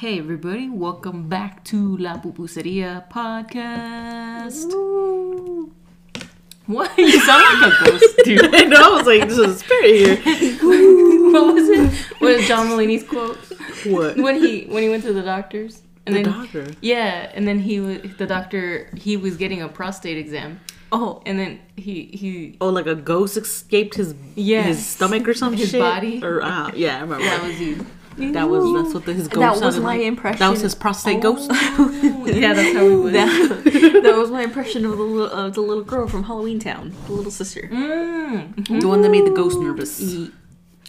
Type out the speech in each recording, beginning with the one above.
Hey everybody, welcome back to La Pupuseria podcast. What? You sound like a ghost, dude. I know. I was like, there's a spirit here. what was it? What was John Mulaney's quote? What? When he when he went to the doctors and The then doctor. yeah, and then he was the doctor he was getting a prostate exam, Oh. and then he he Oh, like a ghost escaped his Yes. his stomach or some His shit. body. Or uh, yeah, I remember. that was you. That was that's what his ghost. That was sounded my like. impression. That was his prostate ghost. yeah, that's how we would. that, that was my impression of the little of the little girl from Halloween Town, the little sister. Mm. The one that made the ghost nervous.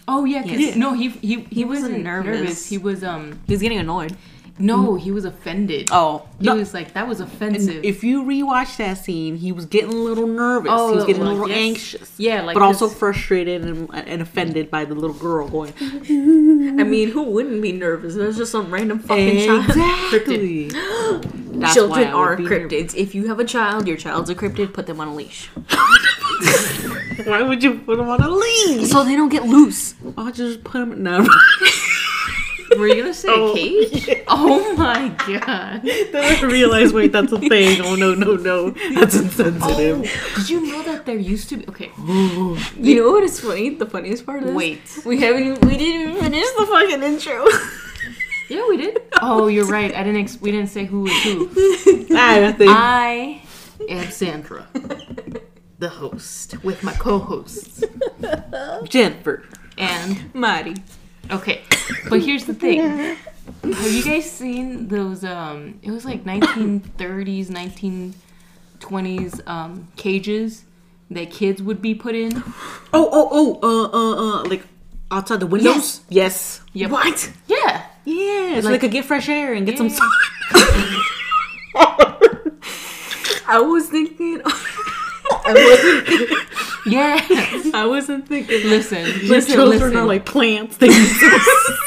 Oh yeah, 'cause- Yes. no, he he he, wasn't wasn't nervous. nervous. He was um He was getting annoyed. No, mm. he was offended. Oh, he no. was like that was offensive. If you rewatch that scene, he was getting a little nervous. Oh, he was oh, getting a little yes. anxious. Yeah, like but also frustrated and, and offended by the little girl going. I mean, who wouldn't be nervous? There's just some random fucking child. Exactly. Children why I would are cryptids. If you have a child, your child's a cryptid. Put them on a leash. Why would you put them on a leash? so they don't get loose. I'll just put him. No. Were you gonna say Oh, cage? yeah. Oh my god! then I realized, wait, that's a thing. Oh no, no, no, that's insensitive. Oh, did you know that there used to be? Okay, You know what is funny? The funniest part is wait. we haven't even, we didn't even finish the fucking intro. Yeah, we did. Oh, you're right. I didn't. Ex- we didn't say who was who. I think. I am Sandra, the host, with my co-hosts Jennifer. and Marty. Okay, but here's the thing. Have you guys seen those? Um, it was like 1930s, 1920s um, cages that kids would be put in. Oh, oh, oh, uh, uh, uh, like outside the windows? Yes. Yep. What? Yeah. Yeah, so Like- they could get fresh air and get some Yeah. sun. I was thinking. I wasn't. Yeah. I wasn't thinking. listen, Your listen, children listen. are like plants. They need some,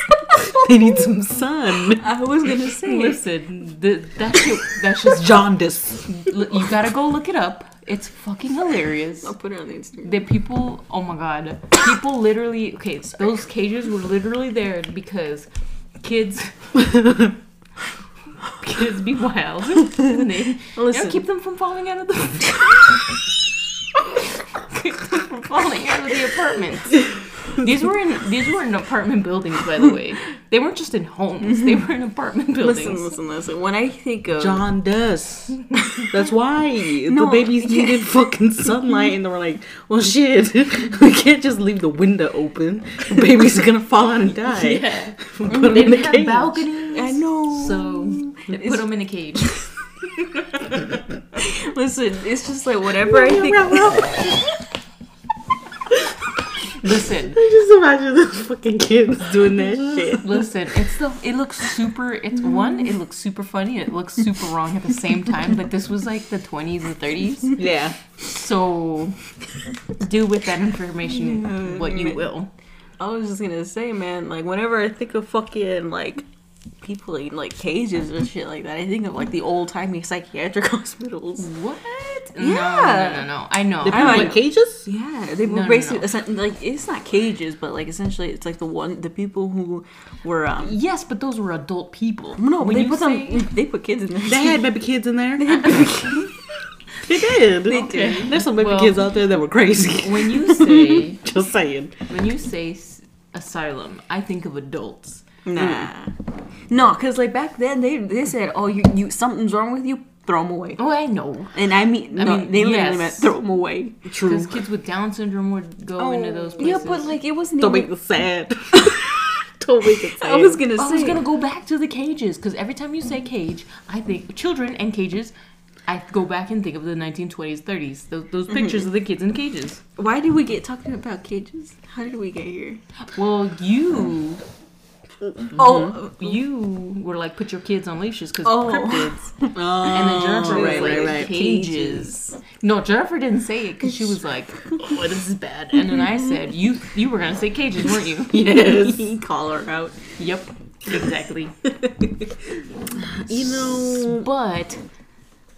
they need some sun. I was gonna say. listen, the, that shit, that's just Jaundice. You gotta go look it up. It's fucking hilarious. I'll put it on the Instagram. The people, oh my god, people literally. Okay, those cages were literally there because kids, kids be wild. And they, you know, Listen. keep them from falling out of the. Keep them from falling out of the apartments. These were in these were in apartment buildings, by the way. They weren't just in homes; they were in apartment buildings. Listen, listen, listen. When I think of Jaundice. That's why the babies yeah. needed fucking sunlight, and they were like, "Well, shit, we can't just leave the window open. The baby's gonna fall out and die." Yeah, Put 'em they in the didn't cage. balconies. I know. So they put them in a cage. Listen, it's just like whatever I think. Listen, I Just imagine those fucking kids doing that shit. Listen, it's the it looks super. It's one. It looks super funny. and It looks super wrong at the same time. But this was like the twenties and thirties. Yeah. So do with that information what you will. I was just gonna say, man, like whenever I think of fucking like people in like cages and shit like that, I think of like the old timey psychiatric hospitals. What? Yeah. no, no, no. I know. They put I know. in cages. Yeah, they were No, no, basically no. essen- like it's not cages, but like essentially it's like the one the people who were um Yes, but those were adult people. no, when they you put say, them they put kids in there. They had baby kids in there. They did. They Okay. did. There's some baby Well- kids out there that were crazy. when you say Just saying. when you say asylum, I think of adults. Nah, mm. no, because like back then they they said, oh you you something's wrong with you, throw them away. Oh, I know. And I mean, I no, mean, they literally yes. meant throw them away. True. Because kids with Down syndrome would go oh, into those places. Yeah, but like it wasn't. Don't even, make it sad. Don't make it sad. I was gonna Say. I was gonna go back to the cages because every time you say cage, I think children and cages. I go back and think of the 1920s, 30s. Those, those pictures of the kids in cages. Why did we get talking about cages? How did we get here? Well, you, Mm-hmm. Oh, mm-hmm. you were like, put your kids on leashes because Oh. cryptids. Oh, And then Jennifer was like, right, right. cages. No, Jennifer didn't say it because she was like, oh, this is bad. And then I said, you, you were gonna say cages, weren't you? Yes. call her out. yep, exactly. You know. But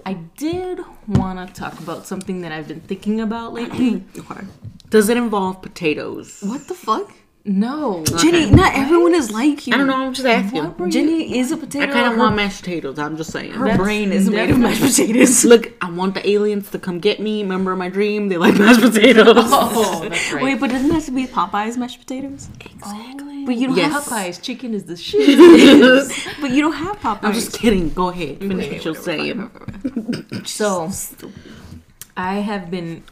I did want to talk about something that I've been thinking about lately. Does it involve potatoes? What the fuck? No. Jenny, not everyone is like you. I don't know. I'm just asking. What were you? Jenny is a potato. I kind of want mashed potatoes. I'm just saying. Her That's brain is made of mashed potatoes. Look, I want the aliens to come get me. Remember my dream? They like mashed oh, potatoes. Oh, right. Wait, but doesn't that have to be Popeye's mashed potatoes? exactly. Oh. But you don't Yes. have Popeye's chicken is the shit. But you don't have Popeyes. I'm just kidding. Go ahead. Finish Okay, what you're saying. so, I have been,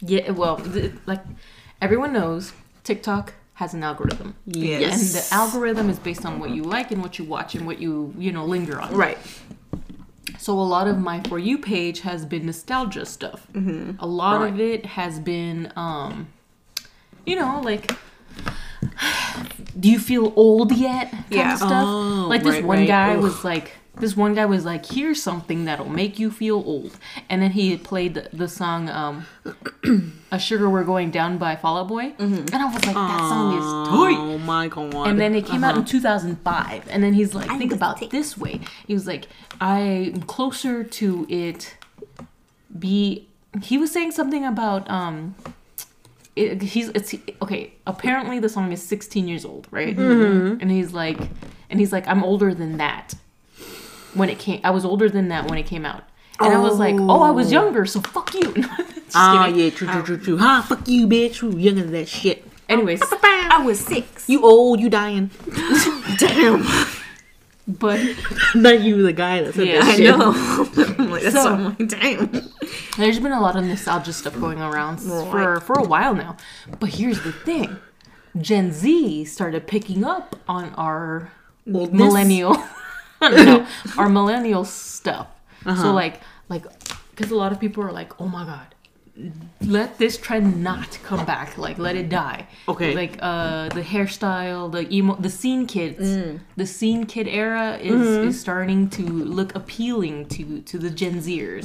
yeah. Well, th- like everyone knows, TikTok has an algorithm, Yes. and the algorithm is based on what you like and what you watch and what you you know linger on. right. So a lot of my for you page has been nostalgia stuff. A lot of it has been, um, you know, like, do you feel old yet? Kind Yeah. of stuff. Oh, like this right, one right. guy Ugh. was like, this one guy was like, here's something that'll make you feel old, and then he played the, the song, um, "A Sugar We're Going Down" by Fall Out Boy, and I was like, that song is tight. Oh my god. And then it came Uh-huh. out in 2005. And then he's like, think about this way. He was like, I'm closer to it be. He was saying something about um. It, he's it's okay. Apparently, the song is 16 years old, right? Mm-hmm. And he's like, and he's like, I'm older than that. When it came, I was older than that when it came out, and I was like, oh, I was younger, so fuck you. Ah, kidding. yeah, true, true, true, true. Huh? Fuck you, bitch. You younger than that shit. Anyways, I was six. You old. You dying. Damn. but Not you, the guy that said Yeah, that I shit. know. I'm like, that's So- so, I'm like, damn. There's been a lot of nostalgia stuff going around s- for for a while now. But here's the thing. Gen Z started picking up on our Oldness? millennial no, our millennial stuff. Uh-huh. So like like cuz a lot of people are like, "Oh my god, let this trend not come back. Like let it die." Okay. Like uh the hairstyle, the emo the scene kids. Mm. The scene kid era is Mm-hmm. is starting to look appealing to to the Gen Zers.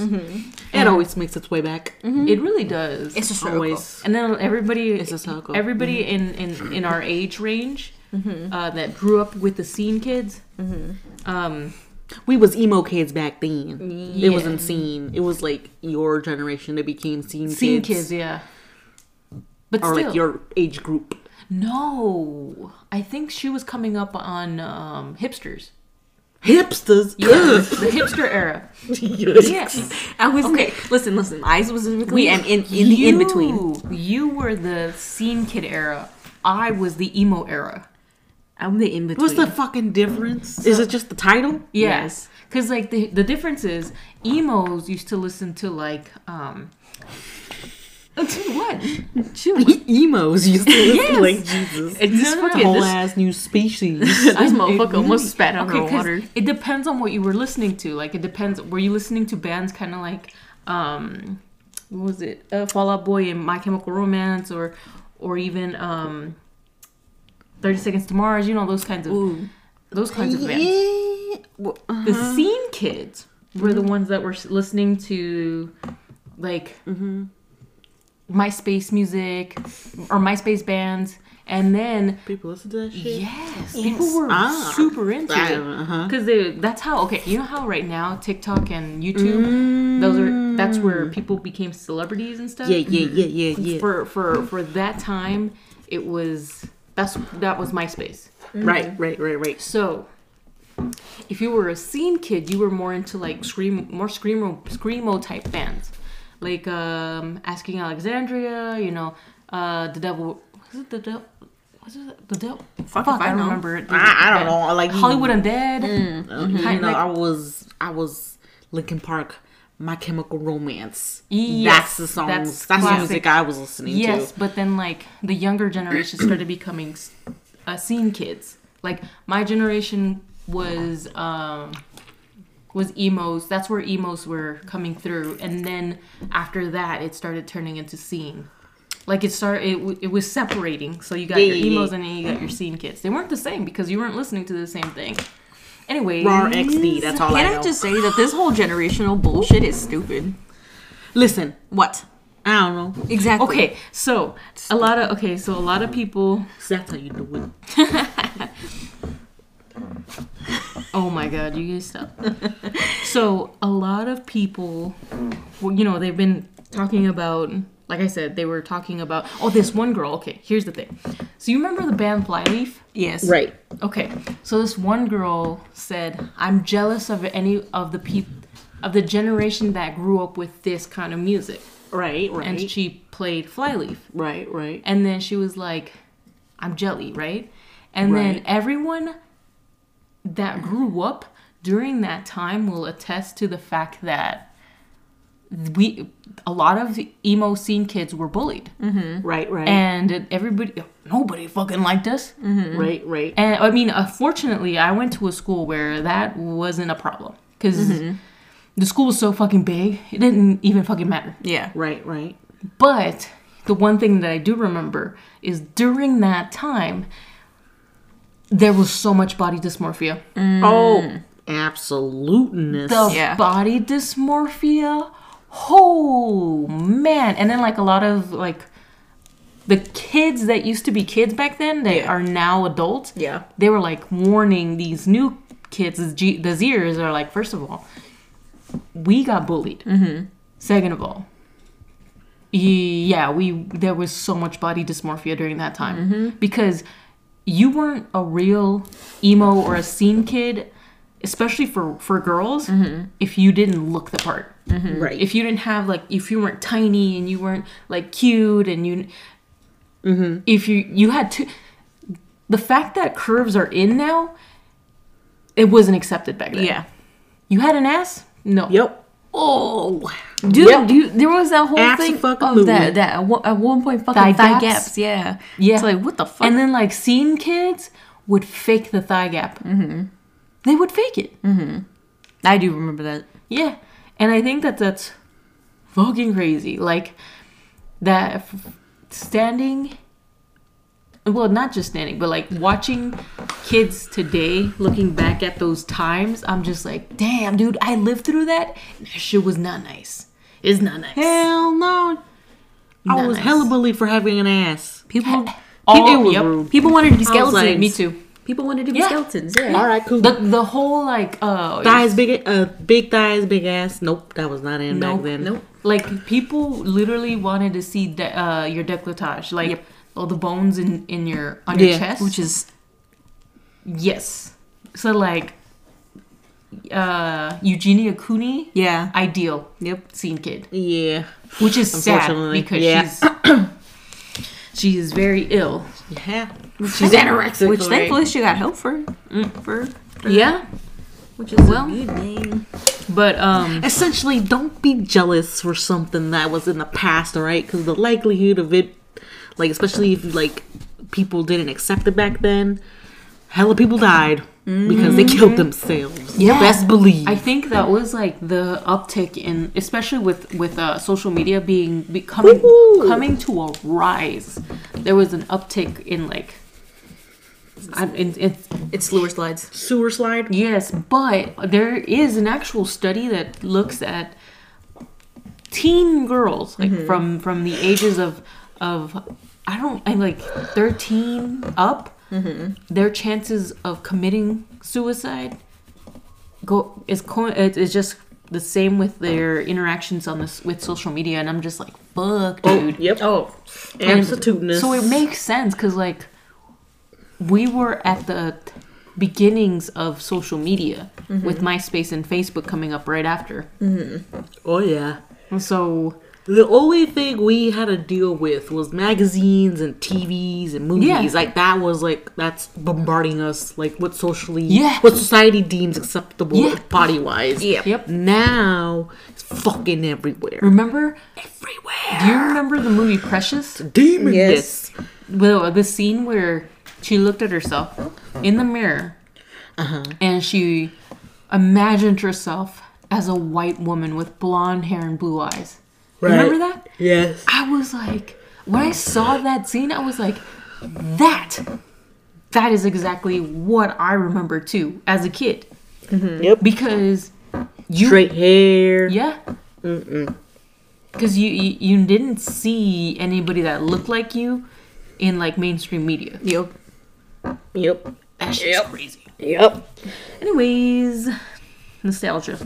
It always makes its way back. It really does. It's a struggle. Always. and then everybody, It's a circle. everybody in, in in our age range uh, that grew up with the scene kids. Um, We was emo kids back then. It wasn't scene. It was like your generation that became scene, scene kids. kids, yeah. But Or still, like your age group. no. I think she was coming up on um, hipsters. Hipsters. Yeah, the hipster era. Ugh. Yes. I was Okay. okay. Listen, listen. I was specifically am in, in the in between. You- You were the scene kid era. I was the emo era. I'm the in between. What's the fucking difference? Is it just the title? Yes. Because, like, the, the difference is emos used to listen to, like, um. what? Emos used to listen Yes. like Jesus. It's this fucking- Whole this- ass new species. This motherfucker almost spat out Okay, her water. it depends on what you were listening to. Like, it depends. Were you listening to bands kind of like, um, what was it? Uh, Fall Out Boy and My Chemical Romance, or, or even um, Thirty Seconds to Mars. You know those kinds of Ooh. those kinds of bands. yeah. Well, uh, The scene kids were the ones that were listening to, like, MySpace music or MySpace bands, and then people listen to that shit. Yes, people were Ah. super into it Uh-huh. because they. That's how. Okay, you know how right now TikTok and YouTube, those are that's where people became celebrities and stuff. Yeah, yeah, yeah, yeah, yeah. For for for that time, it was that's that was MySpace. Right, right, right, right. So, if you were a scene kid, you were more into like scream, more screamo, screamo type bands, like um, Asking Alexandria. You know, uh, the devil. Was it the devil? Was it the devil? Fuck, if I I don't remember. it. I, I don't know. Like Hollywood Undead. Uh, you Kind- know, like- I was, I was Linkin Park. My Chemical Romance. Yes, that's the songs. that's That's, the music I was listening Yes, to. Yes, but then like the younger generation started becoming uh, scene kids. Like my generation was um was emos. That's where emos were coming through, and then after that, it started turning into scene. Like it started, it, w- it was separating. So you got Yeah, your emos yeah. and then you got your scene kids. They weren't the same because you weren't listening to the same thing. Anyway, Raw XD. That's all I know. Can I just say that this whole generational bullshit is stupid? listen. What? I don't know. Exactly. okay. So a lot of okay. So a lot of people. That's how you do it. Oh my god, you guys stop. so a lot of people, well, you know, they've been talking about. Like I said, they were talking about. Oh, this one girl. Okay, here's the thing. So you remember the band Flyleaf? Yes. Right. Okay, so this one girl said, "I'm jealous of any of the people of the generation that grew up with this kind of music," Right. Right. and she played Flyleaf, right. Right. and then she was like, "I'm jelly," right? And then everyone that grew up during that time will attest to the fact that we a lot of emo scene kids were bullied, mm-hmm. Right. Right. and everybody nobody fucking liked us. Mm-hmm. right. Right. And I mean, uh, unfortunately, I went to a school where that wasn't a problem because mm-hmm. the school was so fucking big, it didn't even fucking matter. Yeah. Right. Right. But the one thing that I do remember is during that time, there was so much body dysmorphia. Mm. Oh, absoluteness. The Yeah. body dysmorphia, oh man! And then like a lot of like the kids that used to be kids back then that Yeah. are now adults. Yeah. they were like warning these new kids, the G- the Zers are like, first of all, we got bullied. Mm-hmm. Second of all, yeah, we there was so much body dysmorphia during that time because you weren't a real emo or a scene kid, especially for for girls, if you didn't look the part. Right. If you didn't have like, if you weren't tiny and you weren't like cute and you, if you you had to, the fact that curves are in now, it wasn't accepted back then. Yeah. You had an ass? No. Yep. Oh. Dude, Yep. dude, there was that whole thing Abso-fucking-lutely. of that that at one, at one point fucking Thigh thigh, gaps? gaps. Yeah. Yeah. It's like what the fuck? And then like scene kids would fake the thigh gap. Mm-hmm. They would fake it. Mm-hmm. I do remember that. Yeah. And I think that that's fucking crazy. Like that f- standing well, not just standing, but like watching kids today looking back at those times, I'm just like, damn, dude, I lived through that. That shit was not nice. It's not nice. Hell no. I was nice. hella bullied for having an ass. People All- it was yep. people wanted to be skeletons. like, Me too. People wanted to be Yeah. skeletons. Yeah. All right, cool. The the whole like uh thighs, big, uh, big thighs, big ass. Nope, that was not in Nope, back then. Nope. like people literally wanted to see de- uh your décolletage, like Yep. all the bones in in your on your Yeah, chest, Which is yes. So like uh Eugenia Cooney, yeah. ideal Yep. scene kid, Yeah, which is sad Unfortunately, because yeah. she's she is very ill. yeah. She's anorexic. Which thankfully she got help for. For Yeah, which is Well. a good thing. but um essentially don't be jealous for something that was in the past all right because the likelihood of it like especially if like people didn't accept it back then hella people died because they killed themselves Yeah. best believe I think that was like the uptick in, especially with with uh, social media being becoming Woohoo. coming to a rise. There was an uptick in like, I, in, in, It's slower slides. sewer slide yes, but there is an actual study that looks at teen girls like mm-hmm. from from the ages of of I don't I like thirteen up. Mm-hmm. Their chances of committing suicide go is co- it is just the same with their interactions on this with social media, and I'm just like, fuck, oh, dude. Oh, yep Oh. And absoluteness So it makes sense because like we were at the beginnings of social media mm-hmm. with MySpace and Facebook coming up right after. Mm-hmm. oh yeah And So the only thing we had to deal with was magazines and TVs and movies. Yeah. Like that was like that's bombarding us like what socially Yeah. what society deems acceptable Yeah. body wise. Yep. yep. Now it's fucking everywhere. Remember? Everywhere. Do you remember the movie Precious? Demon. Yes. the the scene where she looked at herself in the mirror uh-huh. and she imagined herself as a white woman with blonde hair and blue eyes. Remember that? Yes. I was like, when I saw that scene, I was like, that, that is exactly what I remember too as a kid. Mm-hmm. Yep. Because you, Straight hair. yeah, Mm-mm. because you, you you didn't see anybody that looked like you in like mainstream media. Yep. Yep. That shit's crazy. Yep. Anyways, nostalgia.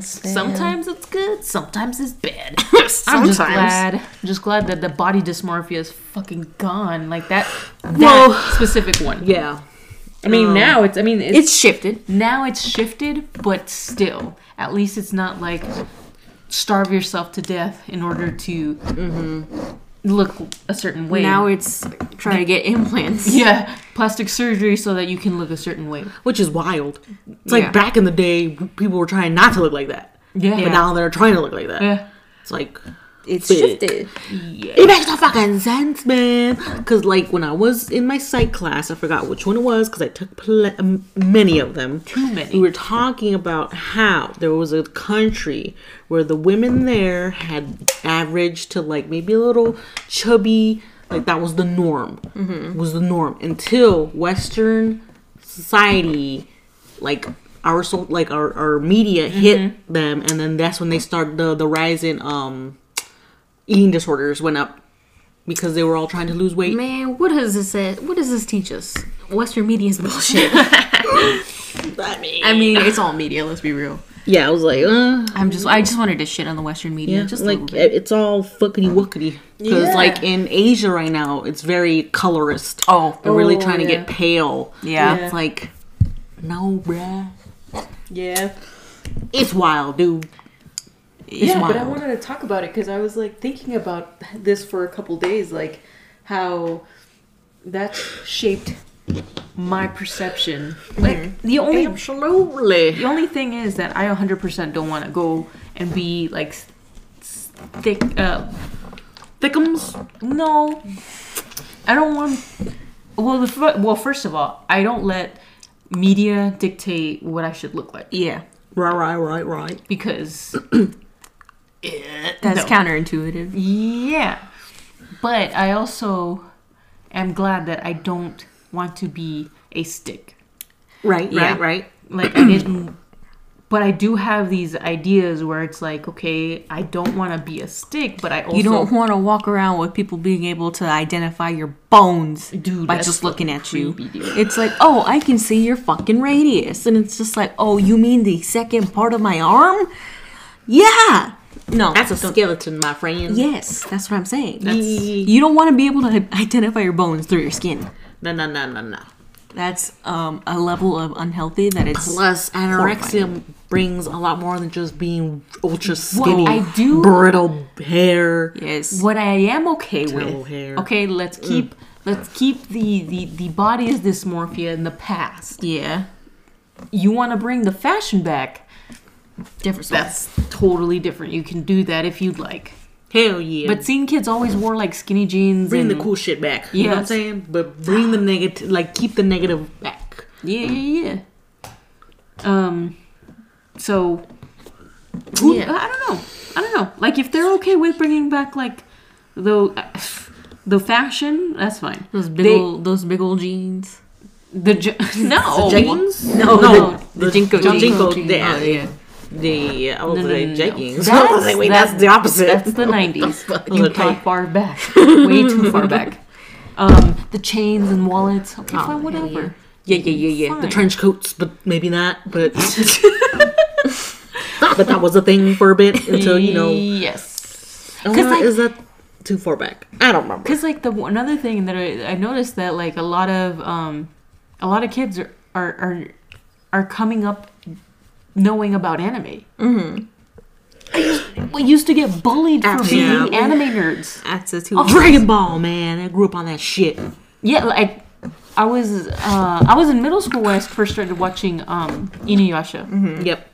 Sometimes it's good, sometimes it's bad. I'm just glad, just glad that the body dysmorphia is fucking gone. Like that, that Well, specific one. Yeah. I mean, Um, now it's. I mean, it's, It's shifted. now it's shifted, but still, at least it's not like starve yourself to death in order to look a certain way. Now it's trying to get implants. yeah, plastic surgery so that you can look a certain way. Which is wild. It's like Yeah. back in the day, people were trying not to look like that. Yeah. But now they're trying to look like that. Yeah. It's like, It's shifted. it makes no fucking sense, man. Because, like, when I was in my psych class, I forgot which one it was because I took pl- many of them. Too many. We were talking about how there was a country where the women there had averaged to, like, maybe a little chubby. Like, that was the norm. Was the norm until Western society, like, our so like our, our media hit them and then that's when they start the the rise in um eating disorders went up because they were all trying to lose weight. Man, what does this say? What does this teach us? Western media is bullshit. I mean, I mean, it's all media. Let's be real. yeah, I was like, uh, I'm just, I just wanted to shit on the Western media, yeah, just like little bit. it's all fuckity wuckety. Because Yeah. like in Asia right now, it's very colorist. Oh. they're really Oh, trying to get pale. Yeah. it's like, no, bruh, Yeah. it's wild, dude. Yeah, but I wanted to talk about it because I was like thinking about this for a couple days, like how that shaped my perception. Like the only Absolutely. the only thing is that I 100% don't want to go and be like thick. Uh, Thickums. no, I don't want. Well, the, well, first of all, I don't let media dictate what I should look like Yeah. Right, right, right, right. because That's No. counterintuitive. Yeah. But I also am glad that I don't want to be a stick. Right, Yeah. right, right. Like I didn't but I do have these ideas where it's like, okay, I don't want to be a stick, but I also You don't want to walk around with people being able to identify your bones Dude, by just looking at you. dude. It's like, oh, I can see your fucking radius, and it's just like, oh, you mean the second part of my arm? Yeah. No, That's a skeleton, my friend. Yes, that's what I'm saying. That's- you don't want to be able to identify your bones through your skin. No, no, no, no, no. That's um, a level of unhealthy that it's. Plus, anorexia horrifying. brings a lot more than just being ultra skinny, what I do- brittle hair. Yes. what I am okay with. hair. Okay, let's keep let's keep the the the body dysmorphia in the past. Yeah. You want to bring the fashion back? Different. story. That's totally different. You can do that if you'd like. Hell yeah. But seeing kids always wore like skinny jeans bring and the cool shit back. You know what I'm saying? But bring the negative, like keep the negative back. Yeah, yeah, yeah. Um, so who, Yeah. I don't know. I don't know. Like if they're okay with bringing back like the the fashion, that's fine. Those big They- old, those big old jeans. the je- no jeans, No, no, the, the JNCO the jeans. JNCO, jeans. yeah, Oh, yeah. The I was No, no, like no, no. jeggings. That's- I was like, wait, that's, the opposite. That's the nineties. You gone far back, way too far back. Um, the chains and wallets. Okay, Oh, fine, whatever. yeah, yeah, yeah, yeah. The trench coats, but maybe not. But but that was a thing for a bit until you know. Yes. Or like- is that too far back? I don't remember. Because like the another thing that I, I noticed that like a lot of um, a lot of kids are are are, are coming up knowing about anime. Mm-hmm. I used, we used to get bullied for Yeah. being anime nerds. That's a two. Oh, Dragon Ball, man. I grew up on that shit. Yeah, like I was uh, I was in middle school when I first started watching um, Inuyasha. Yep.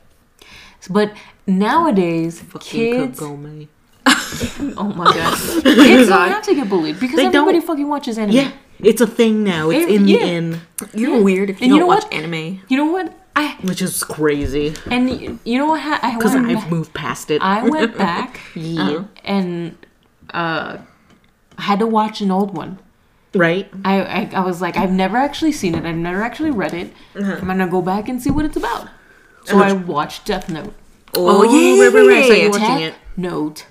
But nowadays, Fucking kids. Kagome. Oh my god, kids don't have to get bullied because They everybody don't. fucking watches anime. Yeah, it's a thing now. It's It- in yeah. the in, You're weird if you And don't you know watch what? anime. You know what? I which is crazy and you know what? ha- I because I've moved past it. I went back yeah. Uh, and uh, had to watch an old one. right. I, I I was like, I've never actually seen it. I've never actually read it. Uh-huh. I'm gonna go back and see what it's about. So I watched Death Note. Oh, yeah, right, right, right. I saw you watching Death it. Note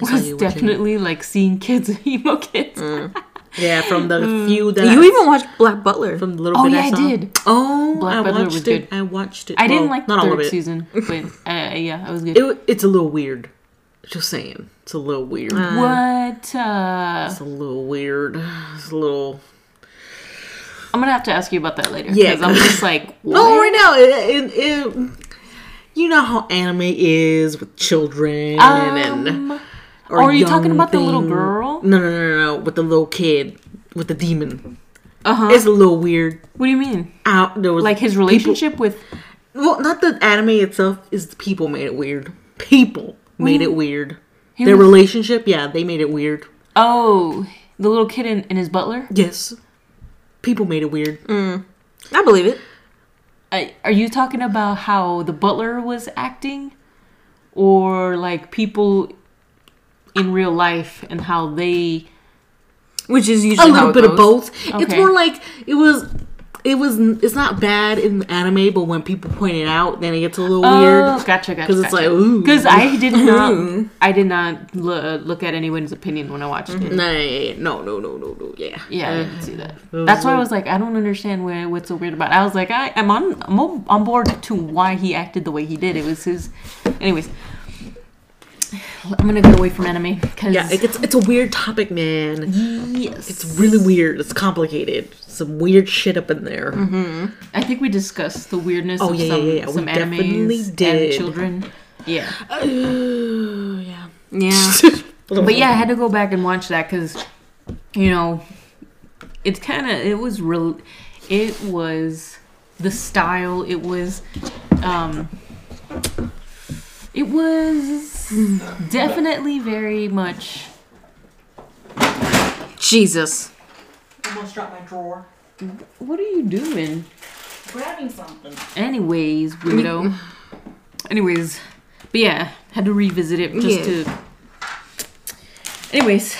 was watching it. definitely like seeing kids, emo kids. Mm. Yeah, from the few that You I, even watched Black Butler. from the little Oh bit yeah, I I saw. did. Oh, Black I Butler watched was it. good. I watched it. I didn't like the not all of third it. season, but uh, yeah, it was good. It, it's a little weird. Just saying, it's a little weird. what? Uh, It's a little weird. It's a little. I'm gonna have to ask you about that later. Yeah. because I'm just like, what? No, right now, it, it, it, you know how anime is with children and. Or are you talking young about the little girl? No, no, no, no, no, with the little kid, with the demon. Uh huh. It's a little weird. What do you mean? Out there was Like his people- relationship with? well, not the anime itself. Is the people made it weird. People made it weird. He Their was- relationship, yeah, they made it weird. Oh, the little kid and, and his butler. Yes, people made it weird. I believe it. I, are you talking about how the butler was acting, or like people in real life and how they? Which is a usually how little it bit of goes. both. It's more like it was. It was. It's not bad in anime, but when people point it out, then it gets a little Oh, weird. gotcha, gotcha. 'Cause it's like, ooh. Because I did not, I did not l- uh, look at anyone's opinion when I watched it. Mm-hmm. Nah, no, no, no, no, no. Yeah. Yeah, I didn't uh, see that. That's why I was like, I don't understand where, what's so weird about. It. I was like, I, I'm on, I'm on on board to why he acted the way he did. It was his. Anyways, I'm gonna get away from anime because Yeah, it, it's it's a weird topic, man. yes, It's really weird. It's complicated. Some weird shit up in there. I think we discussed the weirdness Oh, of yeah, yeah, some yeah, we some definitely animes did. and children. Yeah, Uh, yeah. Yeah. but yeah, I had to go back and watch that because, you know, it's kind of it was real. It was the style. It was, um, it was definitely very much. Jesus. Almost dropped my drawer. What are you doing? Grabbing something. Anyways, weirdo. Anyways, but yeah, had to revisit it just Yeah. to. Anyways,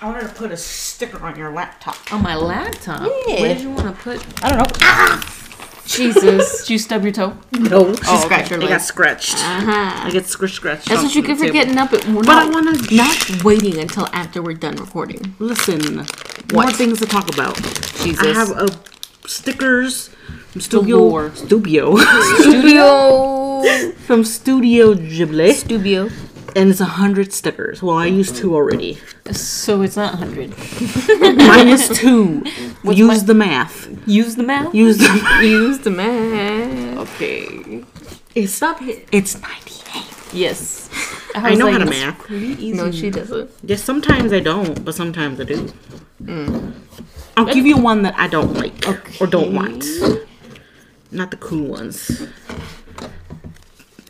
I wanted to put a sticker on your laptop. on my laptop. Yeah. Where did you want to put? I don't know. Ah! Jesus, did you stub your toe? No, she Oh, scratched okay. her I got scratched. Uh-huh. I get scratch scratched. That's what you get for table. getting up at. We're But not, I want to not waiting until after we're done recording. listen. More things to talk about. Jesus. I have uh, stickers from Studio Galore. Studio Studio. from Studio Ghibli, Studio. And it's a hundred stickers. Well, I used two already. So it's not 100. Minus two. What's Use my- the math. Use the math. Use the. Use the math. Okay. It's not. It's ninety-eight. Yes. I, was know like, how to it's math. Pretty easy. No, she doesn't. Yes, sometimes I don't, but sometimes I do. Mm. I'll give you one that I don't like or don't want. Not the cool ones.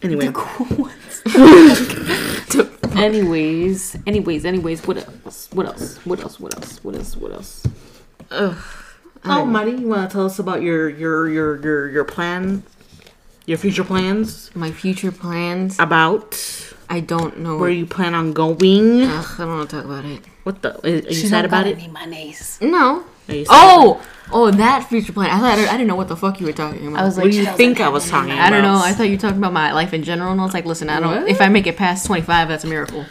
Anyway, Anyways, anyways, anyways, what else? What else? What else? What else? What else? What else? oh, Marty, you want to tell us about your your your your your plan, your future plans My future plans. about I don't know. where you plan on going? Ugh, I don't want to talk about it. What the? Are you sad about it? Any monies. No. Are you Oh, oh, that future plan. I thought I didn't know what the fuck you were talking about. I was like, What do you think I was talking about? I don't know. I thought you were talking about my life in general, and I was like, listen, I don't. What? If I make it past twenty five, that's a miracle.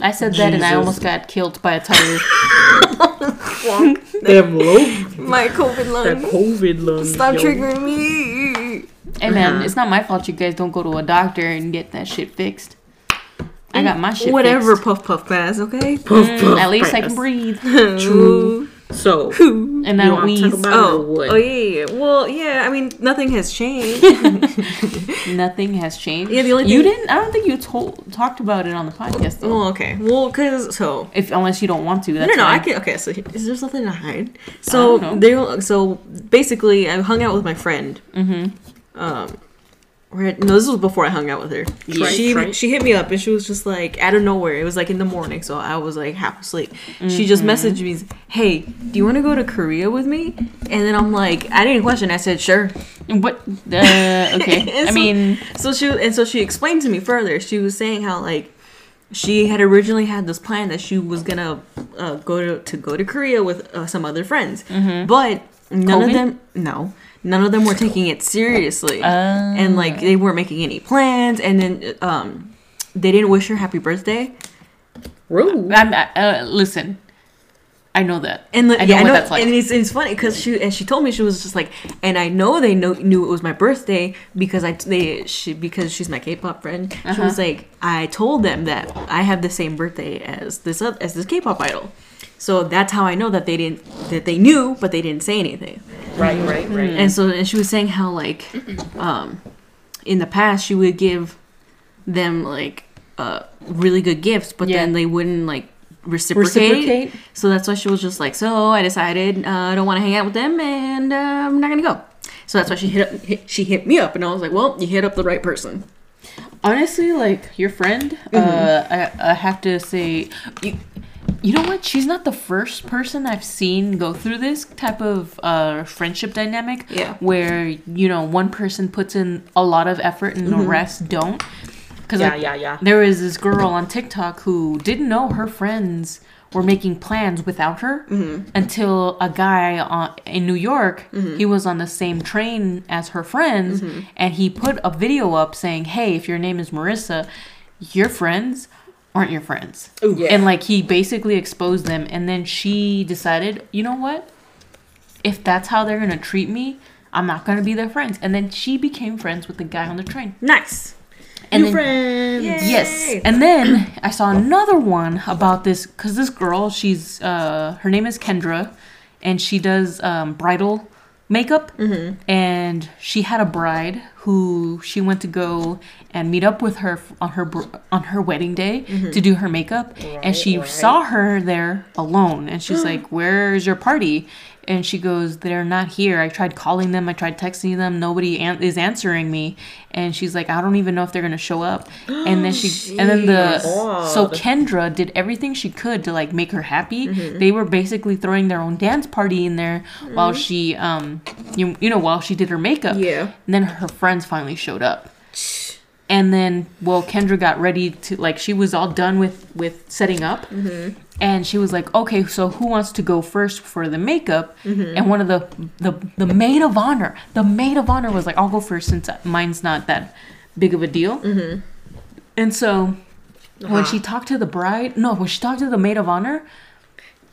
I said that and I almost got killed by a tiger. Them low, My COVID that lung. COVID lungs. Stop yo. triggering me. Hey man, it's not my fault you guys don't go to a doctor and get that shit fixed. I got my shit Whatever, fixed. puff puff pass. Okay. Puff, Mm, at least I can breathe True. So, and I you don't want to wheeze. talk about Oh, oh yeah, yeah, yeah. Well, yeah. I mean, nothing has changed. Nothing has changed. Yeah, the only you thing- didn't. I don't think you told talked about it on the podcast though. well, okay. Well, cause so If unless you don't want to, that's no, no, I fine. can. Okay, so is there something to hide? So don't they, so basically, I hung out with my friend. Mm-hmm. Um, right? No, this was before I hung out with her. Yeah. She Right. she hit me up and she was just like out of nowhere. It was like in the morning, so I was like half asleep. She just messaged me, "Hey, do you want to go to Korea with me?" And then I'm like, I didn't question. I said, "Sure." And what? Uh, okay. I so- mean, So she and so she explained to me further. She was saying how like she had originally had this plan that she was gonna uh, go to to go to Korea with uh, some other friends, but none COVID? of them no. None of them were taking it seriously, Uh. and like they weren't making any plans. And then um, they didn't wish her happy birthday. Rude. I'm, uh, listen. I know that. And the, I know yeah, I what know, that's like. and it's, it's funny because she and she told me she was just like, and I know they know knew it was my birthday because I they she because she's my K-pop friend. She Uh-huh. was like, I told them that I have the same birthday as this as this K-pop idol. So that's how I know that they didn't that they knew, but they didn't say anything. Right, right, right. And so and she was saying how like um in the past she would give them like uh really good gifts, but Yeah. then they wouldn't like reciprocate. Reciprocate. So that's why she was just like, so I decided uh, I don't want to hang out with them and uh, I'm not gonna go. So that's why she hit, up, hit she hit me up and I was like, well, you hit up the right person. Honestly, like your friend, uh, Mm-hmm. I, I have to say, you, you know what? She's not the first person I've seen go through this type of uh, friendship dynamic. Yeah. Where you know one person puts in a lot of effort and Mm-hmm. the rest don't. Because Yeah, yeah, yeah. There was this girl on TikTok who didn't know her friends were making plans without her Mm-hmm. until a guy on, in New York, he was on the same train as her friends, Mm-hmm. and he put a video up saying, "Hey, if your name is Marissa, your friends aren't your friends." Ooh, yeah. And like he basically exposed them, and then she decided, you know what? If that's how they're gonna treat me, I'm not gonna be their friends. And then she became friends with the guy on the train. Nice. And New then, friends. Yes. And then I saw another one about this because this girl, she's uh, her name is Kendra, and she does um, bridal makeup. Mm-hmm. And she had a bride who she went to go and meet up with her on her on her wedding day mm-hmm. to do her makeup. and she right. saw her there alone, and she's like, "Where's your party?" And she goes, "They're not here. I tried calling them. I tried texting them. Nobody an- is answering me." And she's like, "I don't even know if they're gonna show up." And then she, and then the so Kendra did everything she could to like make her happy. Mm-hmm. They were basically throwing their own dance party in there while she, um, you you know, while she did her makeup. Yeah. And then her friends finally showed up. And then, well, Kendra got ready to like she was all done with with setting up, Mm-hmm. and she was like, "Okay, so who wants to go first for the makeup?" Mm-hmm. And one of the the the maid of honor, the maid of honor was like, "I'll go first since mine's not that big of a deal." Mm-hmm. And so when Uh-huh. she talked to the bride, no, when she talked to the maid of honor,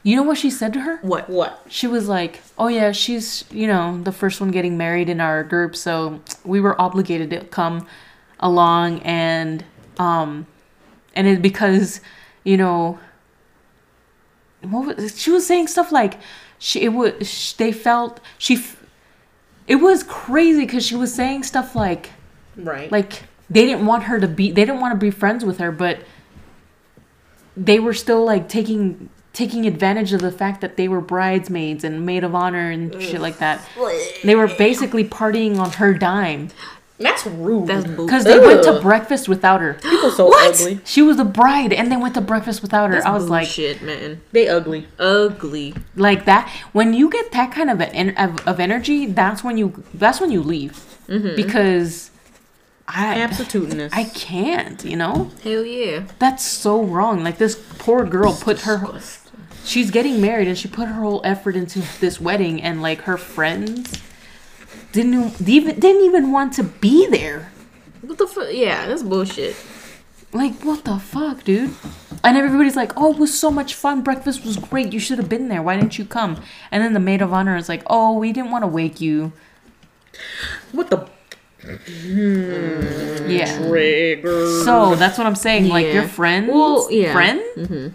you know what she said to her? What? What? She was like, "Oh yeah, she's you know the first one getting married in our group, so we were obligated to come along and um and it because you know what was, she was saying stuff like she it was they felt she it was crazy because she was saying stuff like Right. like they didn't want her to be they didn't want to be friends with her but they were still like taking taking advantage of the fact that they were bridesmaids and maid of honor and shit like that. They were basically partying on her dime that's rude. That's because they went to breakfast without her People so What? ugly. she was the bride and they went to breakfast without her That's i was like bullshit, man. They ugly. Ugly. like that when you get that kind of an, of, of energy that's when you that's when you leave mm-hmm. because i Absoluteness. i can't you know Hell yeah. That's so wrong. Like this poor girl put her she's getting married and she put her whole effort into this wedding and like her friends didn't even didn't even want to be there. What the fuck? Yeah, that's bullshit. Like what the fuck, dude? And everybody's like, "Oh, it was so much fun. Breakfast was great. You should have been there. Why didn't you come?" And then the maid of honor is like, "Oh, we didn't want to wake you." what the hmm. Yeah. trigger? So that's what I'm saying. Like your Yeah. friends, Well, yeah. friend, mm-hmm.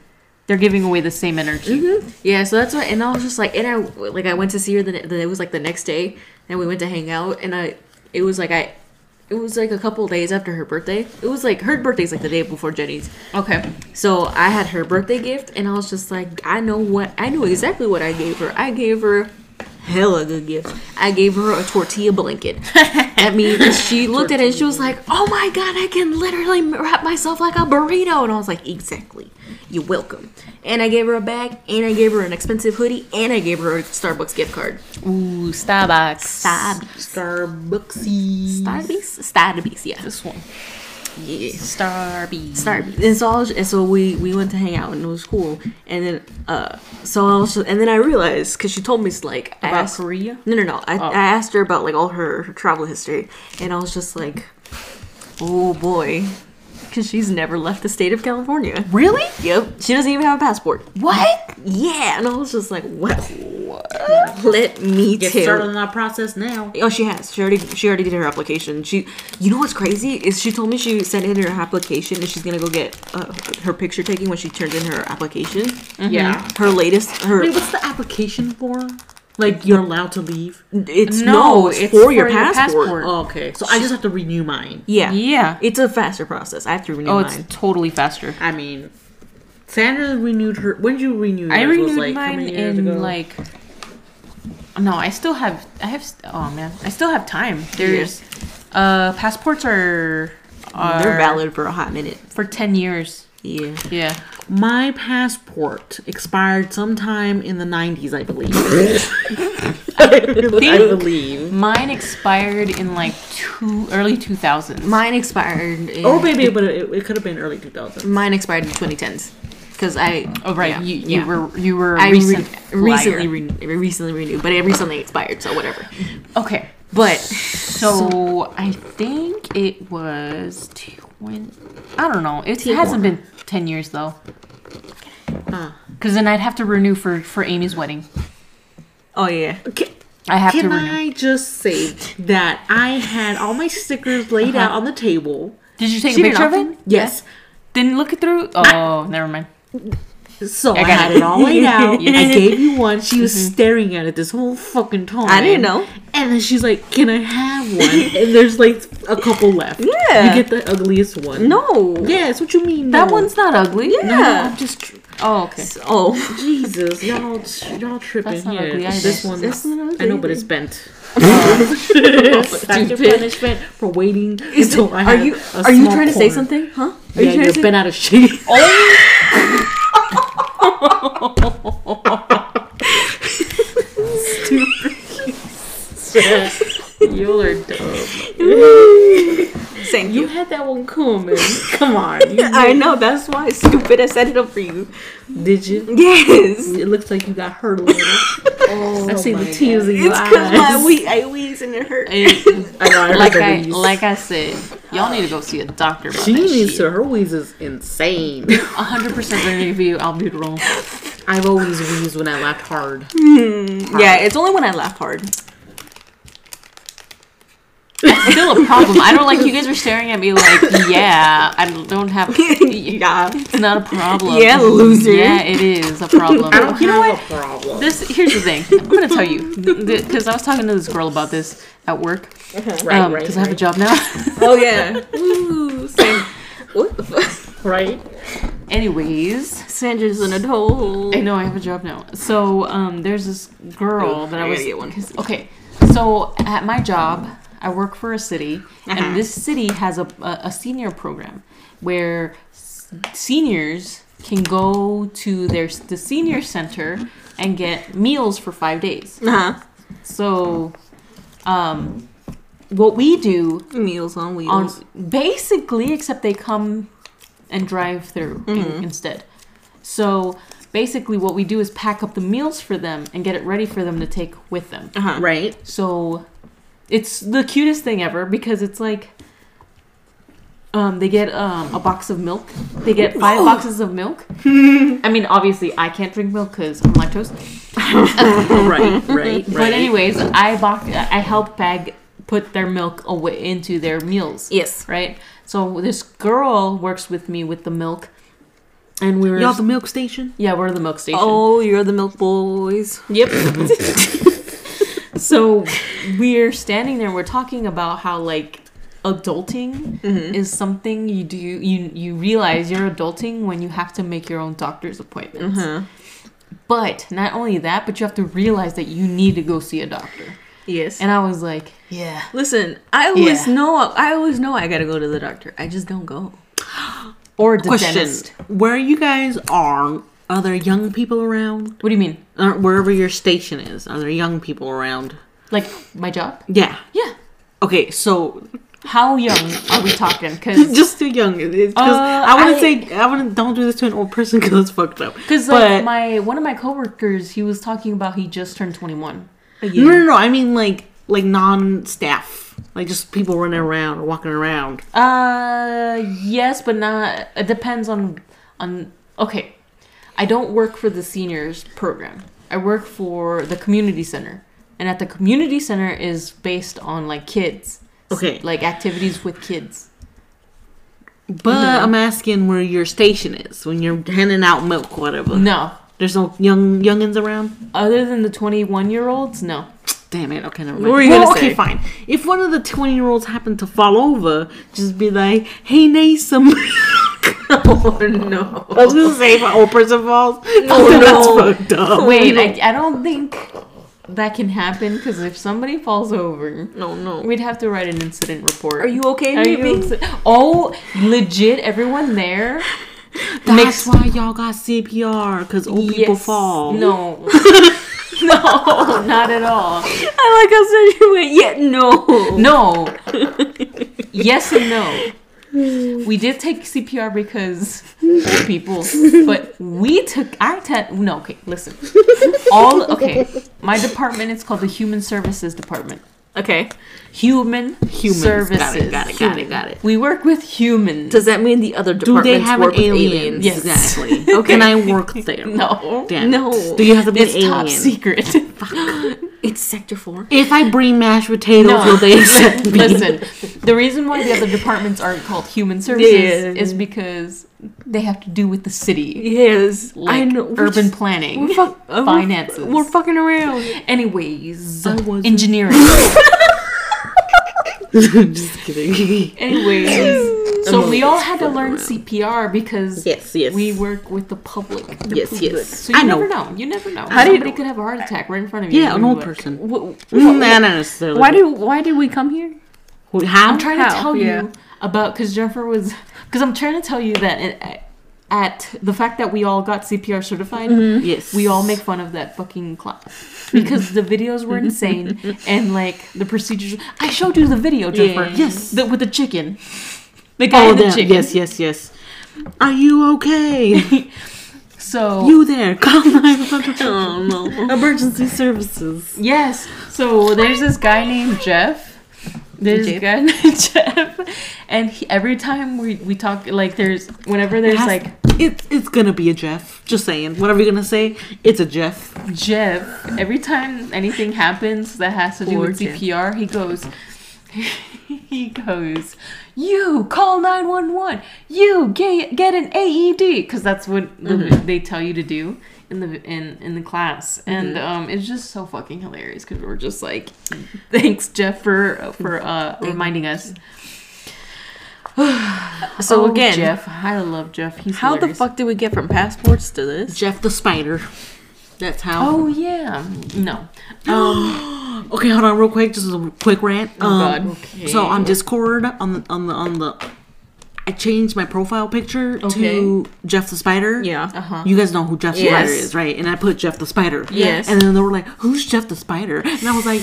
they're giving away the same energy. Mm-hmm. Yeah, so that's why, and I was just like, and I like I went to see her. The, the it was like the next day, and we went to hang out, and I, it was like I, it was like a couple days after her birthday. It was like her birthday's like the day before Jenny's. Okay. So I had her birthday gift, and I was just like, I know what I knew exactly what I gave her. I gave her hella good gift. I gave her a tortilla blanket. I mean, she looked at it and she was like, "Oh my god, I can literally wrap myself like a burrito." And I was like, "Exactly, you're welcome." And I gave her a bag, and I gave her an expensive hoodie, and I gave her a Starbucks gift card. Ooh, Starbucks. Starbucks, Starbucksy. Starbucks, Starbucks, yeah, This one. Yeah. Starbucks. Starbucks. And so I was, and so we we went to hang out and it was cool. And then uh so I was and then I realized because she told me like I About asked- Korea? No, no, no. I, I asked her about like all her, her travel history, and I was just like, oh boy, because she's never left the state of California. Really? Yep, she doesn't even have a passport. What? Yeah, and I was just like, what? Let me Get tell. started on that process now. Oh, she has. She already. She already did her application. She. You know what's crazy is she told me she sent in her application and she's gonna go get uh, her picture taken when she turns in her application. Yeah. Her latest. Her. Wait, what's the application for? Like you're allowed to leave? It's No, no. It's, it's for, for your your passport. passport. Oh, okay, so I just have to renew mine. Yeah. Yeah. It's a faster process. I have to renew Oh, it's mine. totally faster. I mean, Sandra renewed her. When did you renew? I yours? Was, renewed like, how mine many years in ago? like. No, I still have. I have. Oh man, I still have time. There's, uh, passports are. are They're valid for a hot minute. for ten years. Yeah. Yeah. My passport expired sometime in the 90s, I believe. I believe. Mine expired in like two early two thousands. Mine expired. In, Oh, baby, but it, it could have been early 2000s. Mine expired in 2010s. Because I. Oh right, yeah, you you yeah. were you were a I recent re- recently flyer. re- recently renewed, but it recently expired, so whatever. Okay, But so I think it was twenty. I don't know. It hasn't been ten years though. Because then I'd have to renew for for Amy's wedding. oh yeah, Can, I have can to renew. I just say that I had all my stickers laid uh-huh. out on the table? Did you take She a didn't picture of often? it? Yes. Didn't look it through. Oh, never mind. So I, got had it. it all laid out. I gave you one. She was mm-hmm. staring at it this whole fucking time. I didn't know. And then she's like, "Can I have one?" and there's like a couple left. Yeah. You get the ugliest one. no, Yeah, that's what you mean. That no. one's not ugly. Yeah, No, I'm just. tr- Oh, okay. oh, Jesus, y'all, y'all tripping here. ugly. This one, not ugly I know, but it's bent. Your Stupid. punishment for waiting until I have are you are you trying to say something? Huh? Are Yeah, you trying to say? bent out of shape. Oh. You are dumb. Thank You you. had that one coming. Come on. You, I know that's why stupid. I set it up for you. did you? Yes. It looks like you got hurt a little. oh, I see the my tears in your It's eyes. because my we I wheeze and it hurt. It- I know, I like I like I said, y'all need to go see a doctor. About She that needs shit. to. Her wheeze is insane. hundred percent gonna give you albuterol. I've always wheezed when I laughed hard. Yeah, it's only when I laugh hard. It's still a problem. I don't like you guys are staring at me like, yeah, I don't have. yeah. It's not a problem. Yeah, loser. Yeah, it is a problem. I don't you know what? a problem. This here's the thing. I'm gonna tell you because I was talking to this girl about this at work. Right, Um, right, because I have a job now. Oh yeah. Woo, San- what the fuck? Right? Anyways, Sandra's an adult. I know I have a job now. So um, there's this girl Ooh, that I I was get one. Okay, so at my job, I work for a city, Uh-huh. and this city has a, a, a senior program where s- seniors can go to their the senior center and get meals for five days. Uh huh. So, um, what we do Meals on wheels. on basically except they come and drive through in- instead so basically what we do is pack up the meals for them and get it ready for them to take with them uh-huh. Right. so it's the cutest thing ever because it's like um, they get um, a box of milk. They get five boxes of milk. I mean, obviously, I can't drink milk because I'm lactose. right, right, right. But anyways, I box, I help bag put their milk away into their meals. Yes. Right. So this girl works with me with the milk, and we were Y'all the milk station? yeah we're the milk station. Oh, you're the milk boys. Yep. so we're standing there. We're talking about how like adulting mm-hmm. is something you do. You you realize you're adulting when you have to make your own doctor's appointments. Mm-hmm. But not only that, but you have to realize that you need to go see a doctor. Yes. And I was like, yeah. Listen, I always Yeah. know. I always know I gotta go to the doctor. I just don't go. Or the Question: dentist. Where you guys are, are there young people around? What do you mean? Uh, wherever your station is, are there young people around? Like my job? Yeah. Yeah. Okay, so How young are we talking? Because just too young. Because Uh, I want I- to say I want to don't do this to an old person because it's fucked up. Because like my one of my coworkers, he was talking about he just turned twenty one. No, no, no. I mean like like non-staff, like just people running around or walking around. Uh, yes, but not. It depends on on. Okay, I don't work for the seniors program. I work for the community center, and at the community center is based on like kids, Okay. like activities with kids. But I'm asking where your station is when you're handing out milk, whatever. No, There's no young youngins around. other than the 21 year olds, no. Damn it. Okay, never What were you well, gonna okay, say? fine. If one of the 20 year olds happened to fall over, just be like, "Hey, some." Oh no. I was gonna say if person falls. Oh, that's fucked up. Oh, Wait, I, I don't think that can happen because if somebody falls over, No, no. we'd have to write an incident report. Are you okay, Are you ex- oh, legit, everyone there That's why y'all got CPR because old people fall. No. no, not at all. I like how said you went, yeah, no. No. yes and no. We did take CPR because old people, but we took I te- no okay listen all okay my department is called the Human Services Department Okay. Human Humans. Services Got it, got it, got it, got it. we work with humans Does that mean the other Do departments they have an work with alien? aliens? Yes. Exactly. Okay. Can I work there? no Damn. No. it. Do you have to be it's an alien? top secret Fuck. It's Sector 4. If I bring mashed potatoes, No. will they accept me? Listen, the reason why the other departments aren't called human services Yeah. is because they have to do with the city, Yes. like I know. We're urban just- planning, We're, fuck, uh, we're- finances. We're, fucking around. Anyways, engineering. Just kidding. Anyways, so we all had to learn around. CPR because Yes, yes. we work with the public. the Yes, public. yes. So you I never know. You never know. How do you- Somebody could have a heart attack right in front of you. Yeah, an old you work. person. Wh- Mm, nah, not necessarily. Why do why did we come here? How? I'm trying to tell Yeah. you about because Jennifer was because I'm trying to tell you that it, at the fact that we all got CPR certified, mm-hmm. Yes. we all make fun of that fucking class because the videos were insane and like the procedures. I showed you the video, Jennifer. Yeah. Yes. the, with the chicken, the guy Oh, and the damn. chicken. yes, yes, yes. Are you okay? So you there? Call 911. Oh no. Emergency services. Yes. So there's this guy named Jeff. A Jeff? guy named Jeff, and he, every time we, we talk, like there's whenever there's Has- like it's it's gonna be a Jeff. Just saying. Whatever you're gonna say, it's a Jeff. Jeff, every time anything happens that has to do Poor with Jeff. CPR, he goes, he goes, you call 911, you get, get an AED, because that's what Mm-hmm. they tell you to do in the in, in the class. And Mm-hmm. um, it's just so fucking hilarious because we're just like, thanks, Jeff, for, for uh, reminding us. So Oh, again, Jeff, I love Jeff. He's how the fuck did we get from passports to this? Jeff the Spider. That's how. Oh yeah, no. Um, Okay, hold on, real quick. Just a quick rant. Oh, Um, God. So on Discord, on the on the on the, I changed my profile picture to Jeff the Spider. Yeah. uh huh. You guys know who Jeff the Spider is, right? And I put Jeff the Spider. Yes. And then they were like, "Who's Jeff the Spider?" And I was like,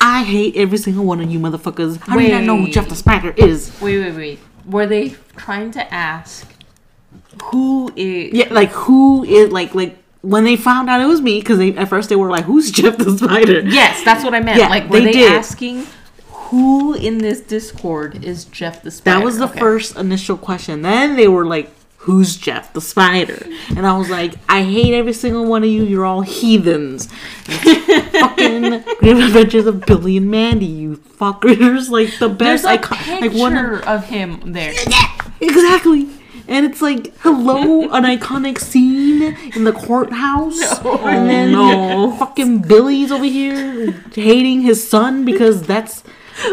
"I hate every single one of you motherfuckers. How do you not know who Jeff the Spider is?" Wait, wait, wait. Were they trying to ask who is? Yeah, like who is like like when they found out it was me because at first they were like, "Who's Jeff the Spider?" Yes, that's what I meant. Yeah, like, were they they, asking who in this Discord is Jeff the Spider? That was the Okay. first initial question. Then they were like, "Who's Jeff the Spider?" And I was like, "I hate every single one of you. You're all heathens." Fucking Grim Adventures of Billy and Mandy. You fuckers, like the There's best. a icon- picture like one of- of him there. exactly. And it's like, hello, an iconic scene in the courthouse, and then no. fucking Billy's over here hating his son because that's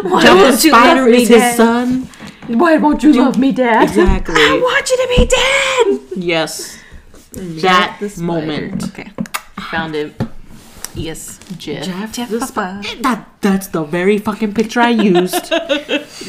Why Jeff the won't you love Spider me, is his Dad? son. Why won't you love me, Dad? Exactly. I want you to be dead. Yes. That the Spider. moment. Okay. Found it. Yes, Jeff. Jeff, Jeff the Papa. Sp- that that's the very fucking picture I used.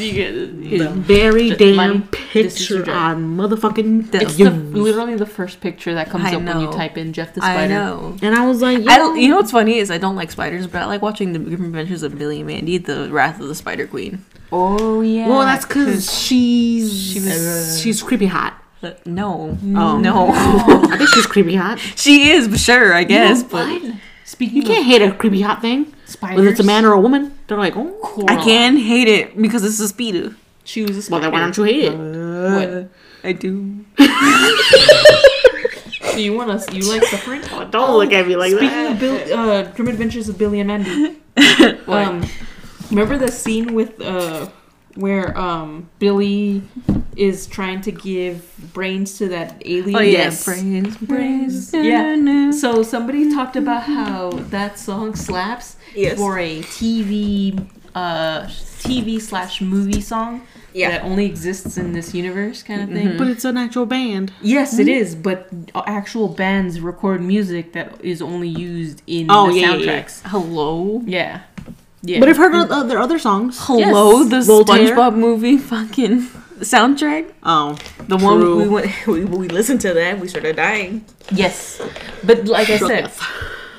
You get it. the very damn Mine- this is your picture on motherfucking It's the, literally the first picture that comes I up when you type in Jeff the Spider. I know. And I was like, I, you know what's funny is I don't like spiders, but I like watching the Grim Adventures of Billy and Mandy, the Wrath of the Spider Queen. Oh yeah. well, that's because she's she was- she's creepy hot. Uh, no, Oh. no, I think she's creepy hot. she is, sure, I guess, but What? Speaking You can't hate a creepy hot thing. Spiders. Whether it's a man or a woman, they're like, oh. Coral. I can hate it because it's a speeder. She was a Well, then why don't you hate it? What? I do. Do you want to? You like suffering? Don't look at me like Speaking that. of Bill, uh, Grim Adventures of Billy and Mandy. um, remember the scene with uh, where um Billy is trying to give brains to that alien? Oh yeah, Yes. brains, brains. Yeah. So somebody talked about how that song slaps Yes. for a TV uh TV slash movie song Yeah. that only exists in this universe kind of thing. But it's an actual band. Yes, it is, but actual bands record music that is only used in Oh, the yeah, yeah, yeah. soundtracks. Hello. Yeah. Yeah. But I've heard of other other songs. Hello, Yes. the Voltaire. SpongeBob movie fucking soundtrack. Oh, The True. one we went, we, we listened to that, we started dying. Yes, but like I said,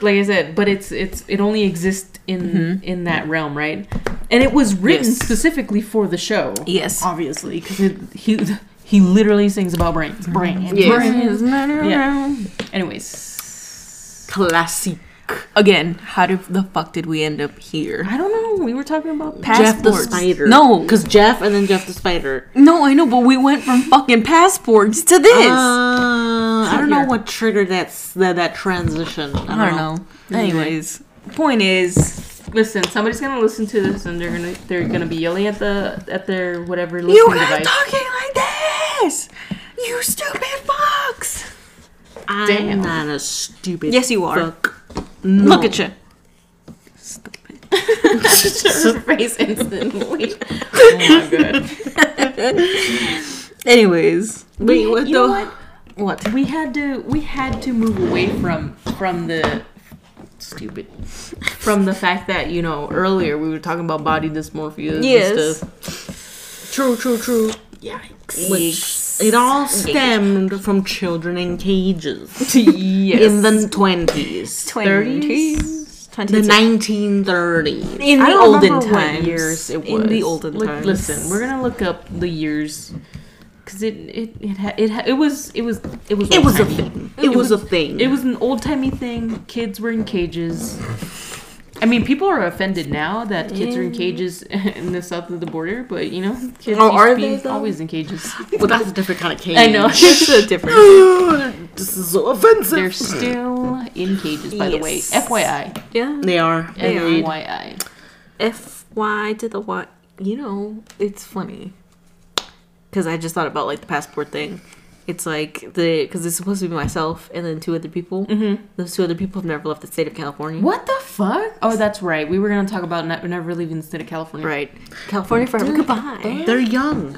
like I said, but it's it's it only exists in mm-hmm. in that realm, right? And it was written Yes. specifically for the show. Yes. obviously, because he he literally sings about brains, brains, Yes. brains. Yeah. Anyways, classic. Again, how did, the fuck did we end up here? I don't know. We were talking about Jeff the Spider. No. because Jeff and then Jeff the Spider. No, I know, but we went from fucking passports to this. Uh, I don't know what triggered that that, that transition. I don't, I don't know. Anyways, point is, Listen, somebody's gonna listen to this and they're gonna they're gonna be yelling at the at their whatever you listening guys device. talking like this? You stupid fucks! I'm Damn. not a stupid. Yes, you are. Fuck. No. Look at you. Stupid. Her face instantly. Oh my god. Anyways, Wait, what you know the? what? what? We had to we had to move away from from the stupid from the fact that you know earlier we were talking about body dysmorphia and Yes. stuff. True, true, true. Yikes. Which it all stemmed from children in cages yes. in the twenties, 20s? the 20s. nineteen thirties. In I the don't olden times. years it was. In the olden Look- times. Listen, we're gonna look up the years because it it it ha- it, ha- it was it was it was It was a thing. It, was, a thing. It was an old timey thing. Kids were in cages. I mean, people are offended now that kids are in cages in the south of the border, but you know, kids Oh, are be they, always in cages. Well, that's a different kind of cage. I know. It's a different. this is so offensive. They're still in cages, by the way. FYI. Yeah. They are. FYI. F Y to the Y. You know, it's funny. Because I just thought about like the passport thing. It's like the because it's supposed to be myself and then two other people. Mm-hmm. Those two other people have never left the state of California. What the fuck? Oh, that's right. We were gonna talk about ne- never leaving the state of California. Right. California forever. Goodbye. They're young.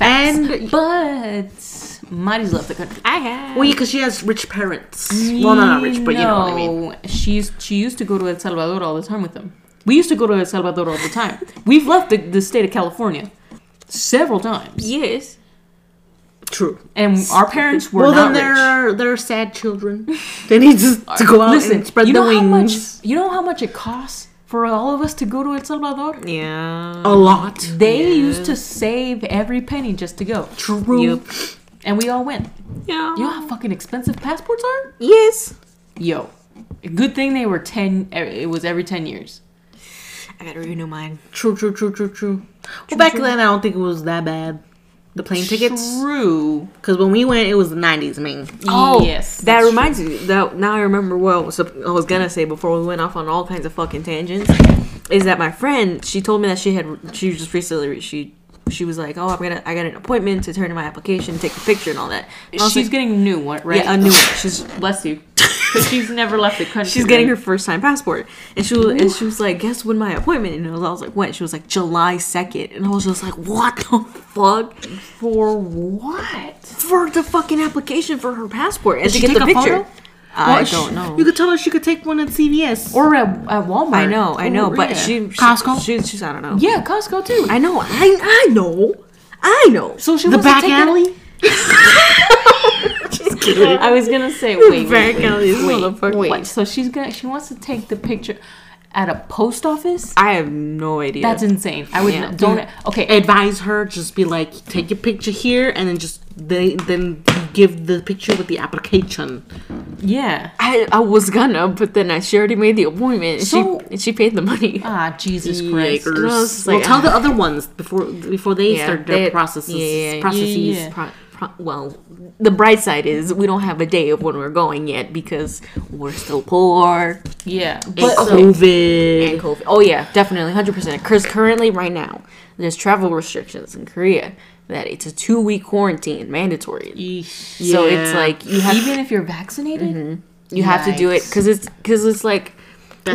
And But Mari's left the country. I have. well, because she has rich parents. Well, not, not rich, but you know what I mean. No, She used, she used to go to El Salvador all the time with them. We used to go to El Salvador all the time. We've left the, the state of California several times. Yes. True. And our parents were well, not then rich. they're they're sad children. They need to, to go out Listen, and spread you the know how much wings. you know how much it costs for all of us to go to El Salvador? Yeah. A lot. They used to save every penny just to go. True. Yep. And we all went. Yeah. You know how fucking expensive passports are? Yes. Yo. Good thing they were 10 it was every 10 years. I gotta renew mine. True, true, true, true, true. Well, back then, I don't think it was that bad. The plane tickets. True. Because when we went, it was the 90s, I mean. Oh, yes. That that's reminds me. That now I remember what I was, gonna say before we went off on all kinds of fucking tangents. Is that my friend? She told me that she had she just recently she she was like, oh, I'm gonna I got an appointment to turn in my application, take a picture, and all that. And She's like, getting a new one, right? yeah, a new one. She's Bless you. 'Cause she's never left the country. she's getting her first time passport, and she was and she was like, guess when my appointment? And I was, I was like, when? She was like July second, and I was just like, what the fuck? For what? For the fucking application for her passport and to she get the a picture. photo? I Well, don't sh- know. You could tell her she could take one at CVS. Or at, at Walmart. I know, I know, Oh, but yeah. she, she Costco? She, she's I don't know. Yeah, Costco too. I know, I I know, I know. so she the wants to back take it- alley? I was gonna say, wait, Back wait, alley, wait, wait, wait. So she's gonna, she wants to take the picture at a post office. I have no idea. That's insane. I would Yeah. don't. Okay, Advise her, just be like, take your picture here, and then just they then give the picture with the application. yeah. I, I was gonna, but then I she already made the appointment. So- she she paid the money. Ah, Jesus Christ. Yikers. Well, like, tell ah. the other ones before before they start their they- processes. Yeah, yeah, processes. yeah. Pro- pro- well, the bright side is we don't have a day of when we're going yet because we're still poor Yeah, And but COVID. and COVID. Oh yeah, definitely, hundred percent. Because currently, right now, there's travel restrictions in Korea that it's a two week quarantine mandatory. Yeesh. So it's like you have even if you're vaccinated, mm-hmm. you have to do it because it's because it's like That's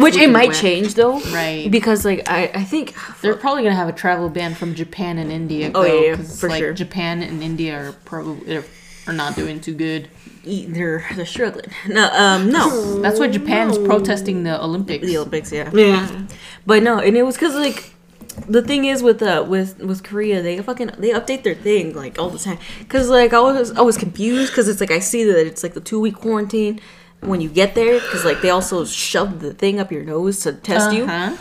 which it might whack. change though, Right. Because like I I think they're probably gonna have a travel ban from Japan and India. Oh, though, yeah, yeah, 'cause, for like, sure. Japan and India are probably are, are not doing too good. they're they're struggling. No, um, no, That's why Japan's protesting the Olympics. the Olympics, yeah. Yeah. But no, and it was because like the thing is with uh with with Korea, they fucking they update their thing like all the time. Cause like I was I was confused because it's like I see that it's like the two week quarantine when you get there because like they also shove the thing up your nose to test you. Uh-huh.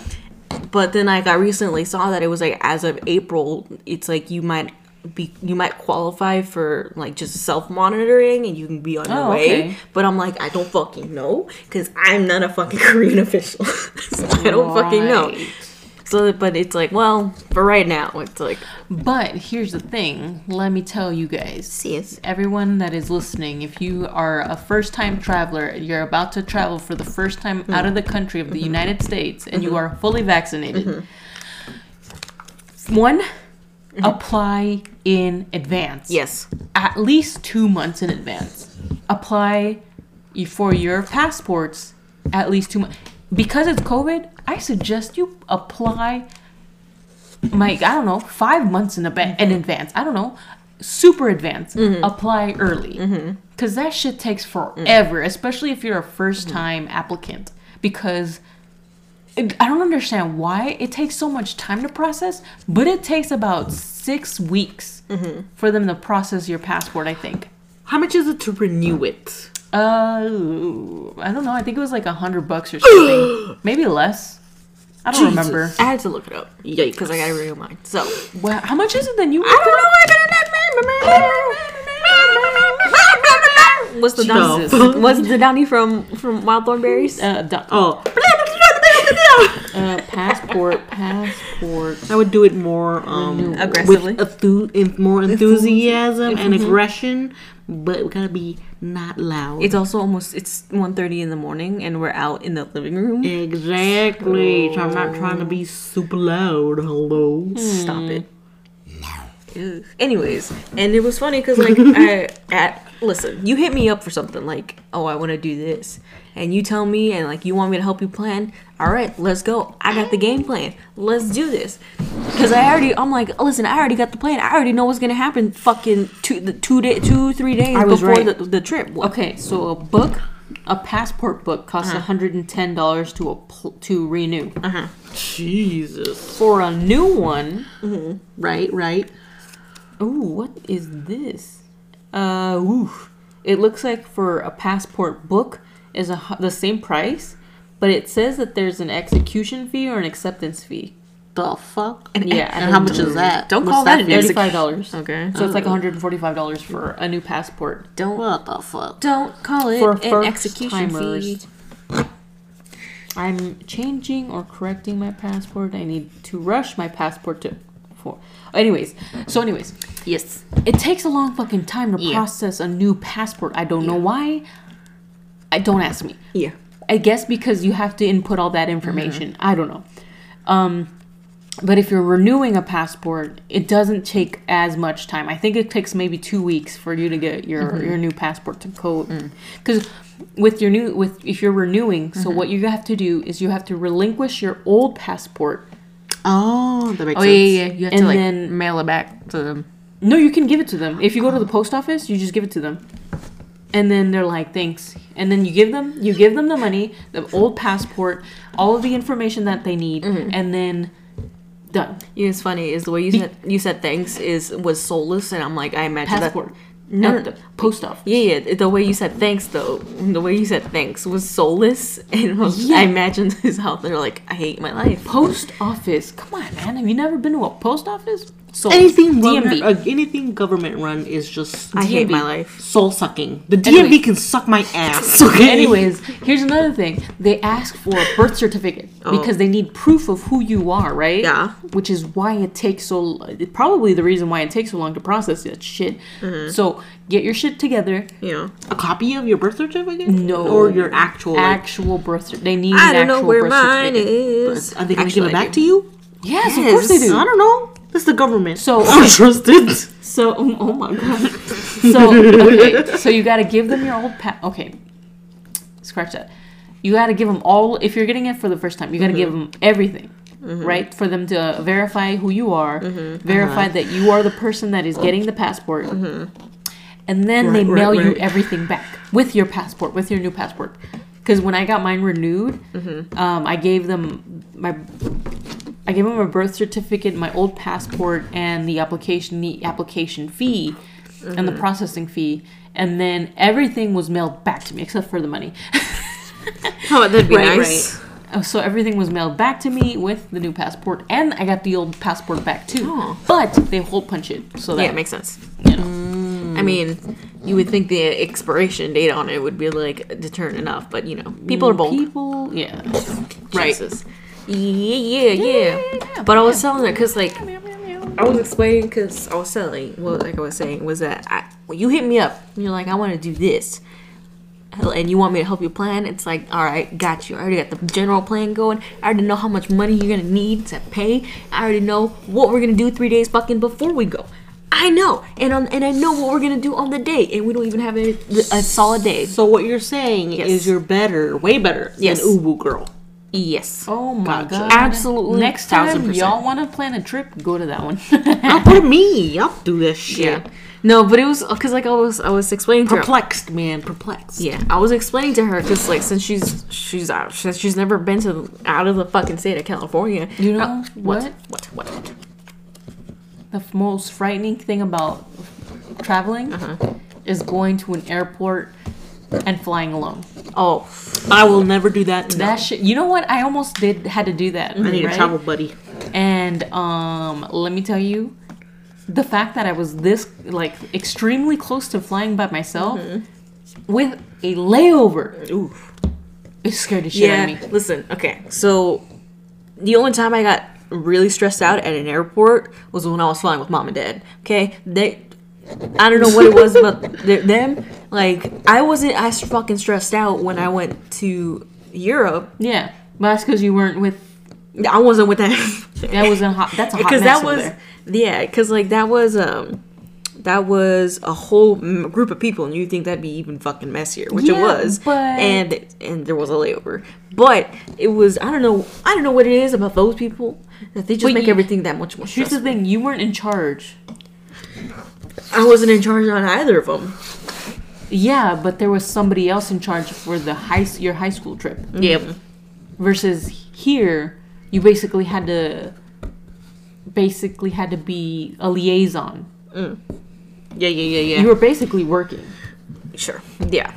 But then like I recently saw that it was like as of April, it's like you might be you might qualify for like just self monitoring and you can be on your Oh, way. okay. But I'm like I don't fucking know because I'm not a fucking Korean official, so I don't fucking know. So, but it's like, well, for right now, it's like, But here's the thing. Let me tell you guys. yes, Everyone that is listening, if you are a first time traveler, you're about to travel for the first time mm-hmm. out of the country of the mm-hmm. United States, and you mm-hmm. are fully vaccinated. One, apply in advance. yes, At least two months in advance. Apply for your passports at least two months. Because it's COVID, I suggest you apply like I don't know, five months in, in advance. I don't know, super advance. Mm-hmm. Apply early mm-hmm. because that shit takes mm. forever, especially if you're a first mm-hmm. time applicant. Because it- I don't understand why it takes so much time to process, but it takes about six weeks for them to process your passport. I think. How much is it to renew it? Uh, I don't know. I think it was like a hundred bucks or something, maybe less. I don't Jesus. remember. I had to look it up Yikes. because I gotta renew mine. So, Wow, how much is it then? You I don't know. What's the Donnie? Jesus. What's the Donnie from from Wild Thornberrys? Uh, do- Oh, uh, passport, passport. I would do it more um, Aggressively. with enthu- en- more enthusiasm and aggression, but we gotta be not loud. It's also almost it's 1.30 in the morning and we're out in the living room. exactly. So I'm not trying to be super loud. Hello. Stop it. Ugh. Anyways, and it was funny because like I at listen, you hit me up for something like, oh, I want to do this, and you tell me and like you want me to help you plan. All right, let's go. I got the game plan. Let's do this. Because I already, I'm like, listen, I already got the plan. I already know what's gonna happen. Fucking two, the two day, two, three days I was before right. the, the trip. Okay, so a book, a passport book costs uh-huh. hundred and ten dollars to a pl- to renew. Uh-huh. Jesus. For a new one, mm-hmm. Right, right. ooh, what is this? Uh, ooh, it looks like for a passport book is a, the same price, but it says that there's an execution fee or an acceptance fee. The fuck? Yeah, And how much is mm-hmm. that? Don't What's call that an fee? Thirty-five dollars. Okay. So it's like oh. one hundred and forty-five dollars for a new passport. Don't What the fuck? don't call it For an first execution fee. I'm changing or correcting my passport. I need to rush my passport to. For, anyways, so anyways, Yes. it takes a long fucking time to Yeah. process a new passport. I don't know why. I don't ask me. Yeah. I guess because you have to input all that information. Mm-hmm. I don't know. Um, but if you're renewing a passport, it doesn't take as much time. I think it takes maybe two weeks for you to get your mm-hmm. your new passport to code. Mm. Because with your new with if you're renewing, so mm-hmm. what you have to do is you have to relinquish your old passport. Oh, that makes Oh sense. yeah, yeah. yeah. You have And to like then- mail it back to them. No, you can give it to them. If you go to the oh. post office, you just give it to them. And then they're like, "Thanks." And then you give them you give them the money, the old passport, all of the information that they need, mm-hmm. and then done. You know, it's funny is the way you said you said thanks is was soulless, and I'm like I imagine Passport. that. No, the post office. Yeah, yeah. The way you said thanks, though, the way you said thanks was soulless, and was, Yeah. I imagine this how they're like, I hate my life. Post office. Come on, man. Have you never been to a post office? So Anything DMV. DMV. uh, anything government run is just I hate my life. soul sucking. The DMV Anyway. can suck my ass. Okay. Anyways, here's another thing. They ask for a birth certificate because they need proof of who you are, right? Yeah. Which is why it takes so probably the reason why it takes so long to process that shit. So get your shit together. Know, a copy of your birth certificate? No. Or your actual. Like, Actual birth certificate. They need I an don't know where mine is. are they gonna Actually, give it back to you? Yes, of course they do. I don't know. This is the government. So- I'm trusted. So, oh my god. So, okay, so you got to give them your old pa- Okay, scratch that. You got to give them all. If you're getting it for the first time, you got to give Mm-hmm. them everything, right? For them to verify who you are, Mm-hmm. verify Uh-huh. that you are the person that is getting the passport, and then they Right, right, mail you everything back with your passport, with your new passport. Because when I got mine renewed, Mm-hmm. um, I gave them my I gave them a birth certificate, my old passport, and the application the application fee and Mm-hmm. the processing fee, and then everything was mailed back to me except for the money. Oh, that'd be Right, nice. Uh, so everything was mailed back to me with the new passport, and I got the old passport back too. Oh. But they hole punch it so that Yeah, it makes sense. you know. I mean, you would think the expiration date on it would be like deterrent enough, but you know, people are bold. People, yeah. Right. Jesus. Yeah, yeah, yeah. But I was telling her because, like, I was explaining because I was telling, well, like I was saying, was that I, when you hit me up you're like, I want to do this, and you want me to help you plan, it's like, all right, got you. I already got the general plan going. I already know how much money you're gonna need to pay. I already know what we're gonna do three days fucking before we go. I know, and on, and I know what we're gonna do on the day, and we don't even have a, a solid day. So what you're saying Yes. is you're better, way better Yes. than Ubu girl. Yes. Oh my Gotcha. god. Absolutely, Next time percent. y'all want to plan a trip, go to that one. I'll put me. I'll do this shit. Yeah. No, but it was because like I was I was explaining to her. Perplexed, man. Perplexed. Yeah, I was explaining to her because like since she's she's out since she's never been to out of the fucking state of California. You know Uh, what? What? What? What? The f- most frightening thing about traveling Uh-huh. is going to an airport and flying alone. Oh, I will never do that. That shit. You know what? I almost did had to do that. I need right? a travel buddy. And um, let me tell you, the fact that I was this like extremely close to flying by myself Mm-hmm. with a layover, ooh. it scared the shit out Yeah. of me. Listen. Okay. So the only time I got really stressed out at an airport was when I was flying with mom and dad. Okay. They. I don't know what it was about th- them. Like I wasn't as fucking stressed out when I went to Europe. Yeah, but that's because you weren't with. I wasn't with that. That was a hot. That's a hot because that was there. yeah because like that was um that was a whole m- group of people and you think that'd be even fucking messier which it was but- and and there was a layover but it was i don't know i don't know what it is about those people that they just But make you- everything that much more Here's the stressful. thing: you weren't in charge. i wasn't in charge on either of them Yeah, but there was somebody else in charge for the high your high school trip. Mm-hmm. yep Versus here, you basically had to basically had to be a liaison. Mm. Yeah yeah yeah yeah You were basically working. sure yeah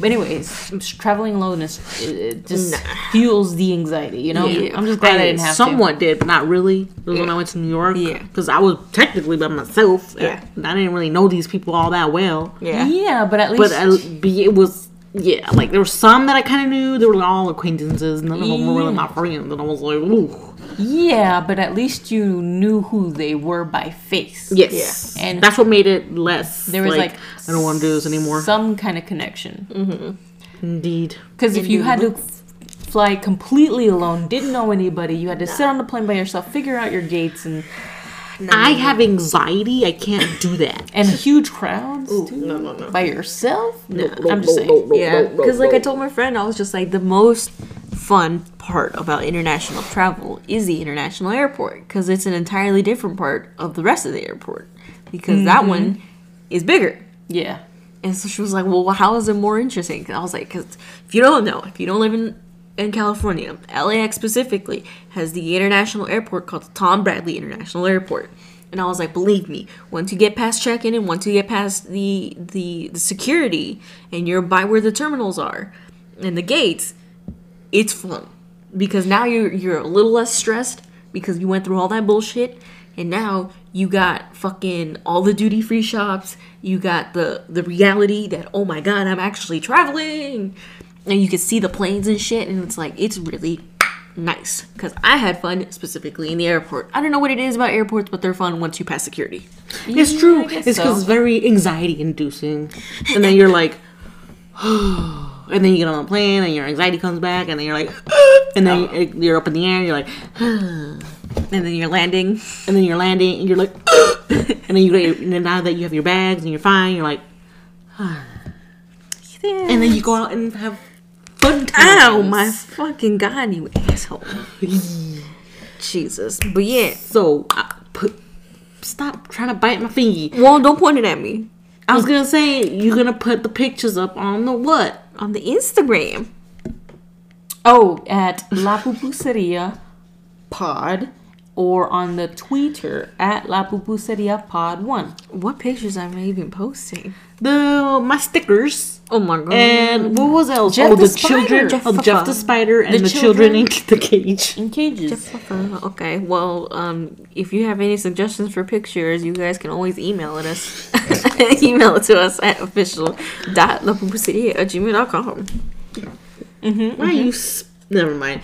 But anyways, traveling alone is it, just Nah. fuels the anxiety. You know, Yeah. I'm just glad I, didn't have somewhat did, but not really. It was when I went to New York. Yeah. Because I was technically by myself. Yeah. And I didn't really know these people all that well. yeah Yeah, but at least But I, it was, yeah, like there were some that I kind of knew. They were all acquaintances. None of them were really my friends. And I was like, ooh. Yeah, but at least you knew who they were by face. Yes. And- And that's what made it less. There was like, I don't want to do this anymore. Some kind of connection. Mm-hmm. Indeed. Because if you had to fly completely alone, didn't know anybody, you had to sit on the plane by yourself, figure out your gates, and I have anxiety. I can't do that. and huge crowds too. no, no, no. By yourself? No, I'm just saying. Yeah, because like I told my friend, I was just like the most fun part about international travel is the international airport because it's an entirely different part of the rest of the airport because that mm-hmm. one is bigger. Yeah. And so she was like, "Well, how is it more interesting?" 'Cause I was like, "Because if you don't know, if you don't live in in California, LAX specifically has the international airport called Tom Bradley International Airport." And I was like, "Believe me, once you get past check-in and once you get past the the, the security and you're by where the terminals are and the gates, it's fun because now you're you're a little less stressed because you went through all that bullshit." And now You got fucking all the duty free shops. You got the the reality that oh my god, I'm actually traveling, and you can see the planes and shit. And it's like it's really nice because I had fun specifically in the airport. I don't know what it is about airports, but they're fun once you pass security. It's true. It's because so. it's very anxiety inducing. And then you're like, and then you get on the plane and your anxiety comes back and then you're like, and then you're up in the air and you're like, And then you're landing. and then you're landing and you're like, and then you get, and then now that you have your bags and you're fine, you're like, and then you go out and have fun times. Ow, my fucking god, you asshole. Jesus. But yeah. So, uh, put, stop trying to bite my finger. Well, don't point it at me. I was gonna say you're gonna put the pictures up on the what? On the Instagram. Oh, at La Pupuseria Pod or on the Twitter at La Pupuseria Pod 1. What pictures am I even posting? The my stickers. Oh my god. And what was else? Jeff oh, the the, children. Jeff oh, the Jeff the Spider and The the, children in the cage. In cages. Uh, okay, well, um, if you have any suggestions for pictures, you guys can always email it us. email it to us at official.lapupuseria at gmail.com. Why you? s- Never mind.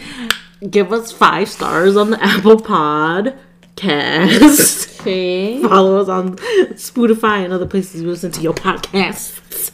Give us five stars on the Apple Podcast. Okay. Follow us on Spotify and other places you listen to your podcasts.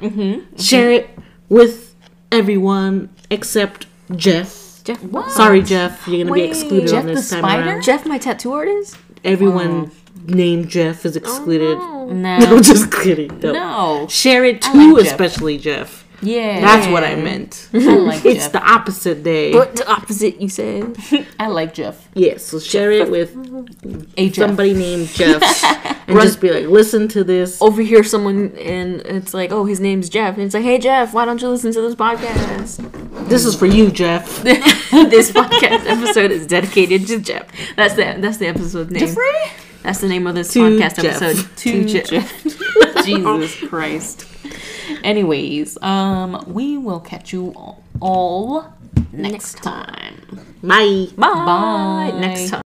Mm-hmm, mm-hmm. Share it with everyone except Jeff. Jeff, what? Sorry, Jeff. You're gonna Wait, be excluded Jeff on the this time Spider? around. Jeff, my tattoo artist? Everyone oh. named Jeff is excluded. Oh, No. No, just kidding. No. No. Share it I too, like Jeff. especially Jeff. Yeah. That's what I meant. I like It's Jeff. the opposite day. But the opposite, you said. I like Jeff. yes, so share it with A Jeff. somebody named Jeff and just be like, listen to this. Over here, someone, and it's like, oh, his name's Jeff. And it's like, hey, Jeff, why don't you listen to this podcast? This is for you, Jeff. this podcast episode is dedicated to Jeff. That's the that's the episode name. Jeffrey? That's the name of this To podcast Jeff. episode. To Jeff. Jeff. Jesus Christ. Anyways, um, we will catch you all, all next time. Bye. Bye. Bye. Next time.